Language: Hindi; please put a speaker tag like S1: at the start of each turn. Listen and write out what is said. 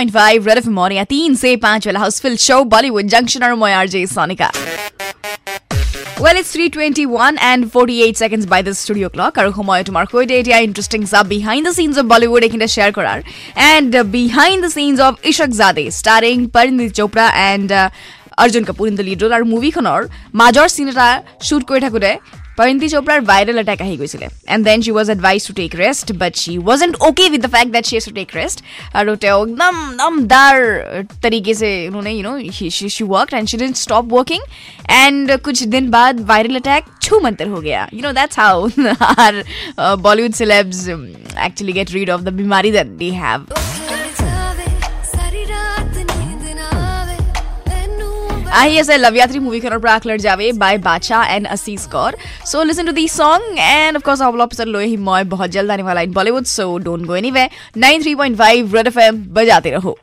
S1: फाइव रेड एफ मॉर्निंग तीन से पांच वाला हाउसफुल शो बॉलीवुड जंक्शन और मैं RJ Sonika Well, it's 321 and 48 seconds by the studio clock. আৰু সময় তোমাৰ সৈতে এতিয়া ইণ্টাৰেষ্টিং চাব behind the scenes of Bollywood এইখিনিতে শ্বেয়াৰ কৰাৰ and behind the scenes of Ishaqzaade starring Parineeti Chopra and Arjun Kapoor in the lead role আৰু মুভিখনৰ মাজৰ চিন এটা শ্বুট কৰি থাকোঁতে পৰিণীতি চোপ্ৰাৰ ভাইৰেল এটেক আহি গৈছিলে and then she was advise to take rest but she was ain't okay with the fact that she has to take rest আৰু তেওঁ একদম दमदार तरीके से उन्होंने you know she work and she didn't stop working and कुछ दिन बाद वायरल अटैक छू मंतर हो गया you know that's how are Bollywood celebs actually get rid of the बीमारी that they have I S A Loveyatri movie कर जावे बाय बाचा and Asees Kaur so listen to the song and of course all officer लोही मॉय बहुत जल्द आने वाला in Bollywood so don't go anywhere 93.5 Red FM बजाते रहो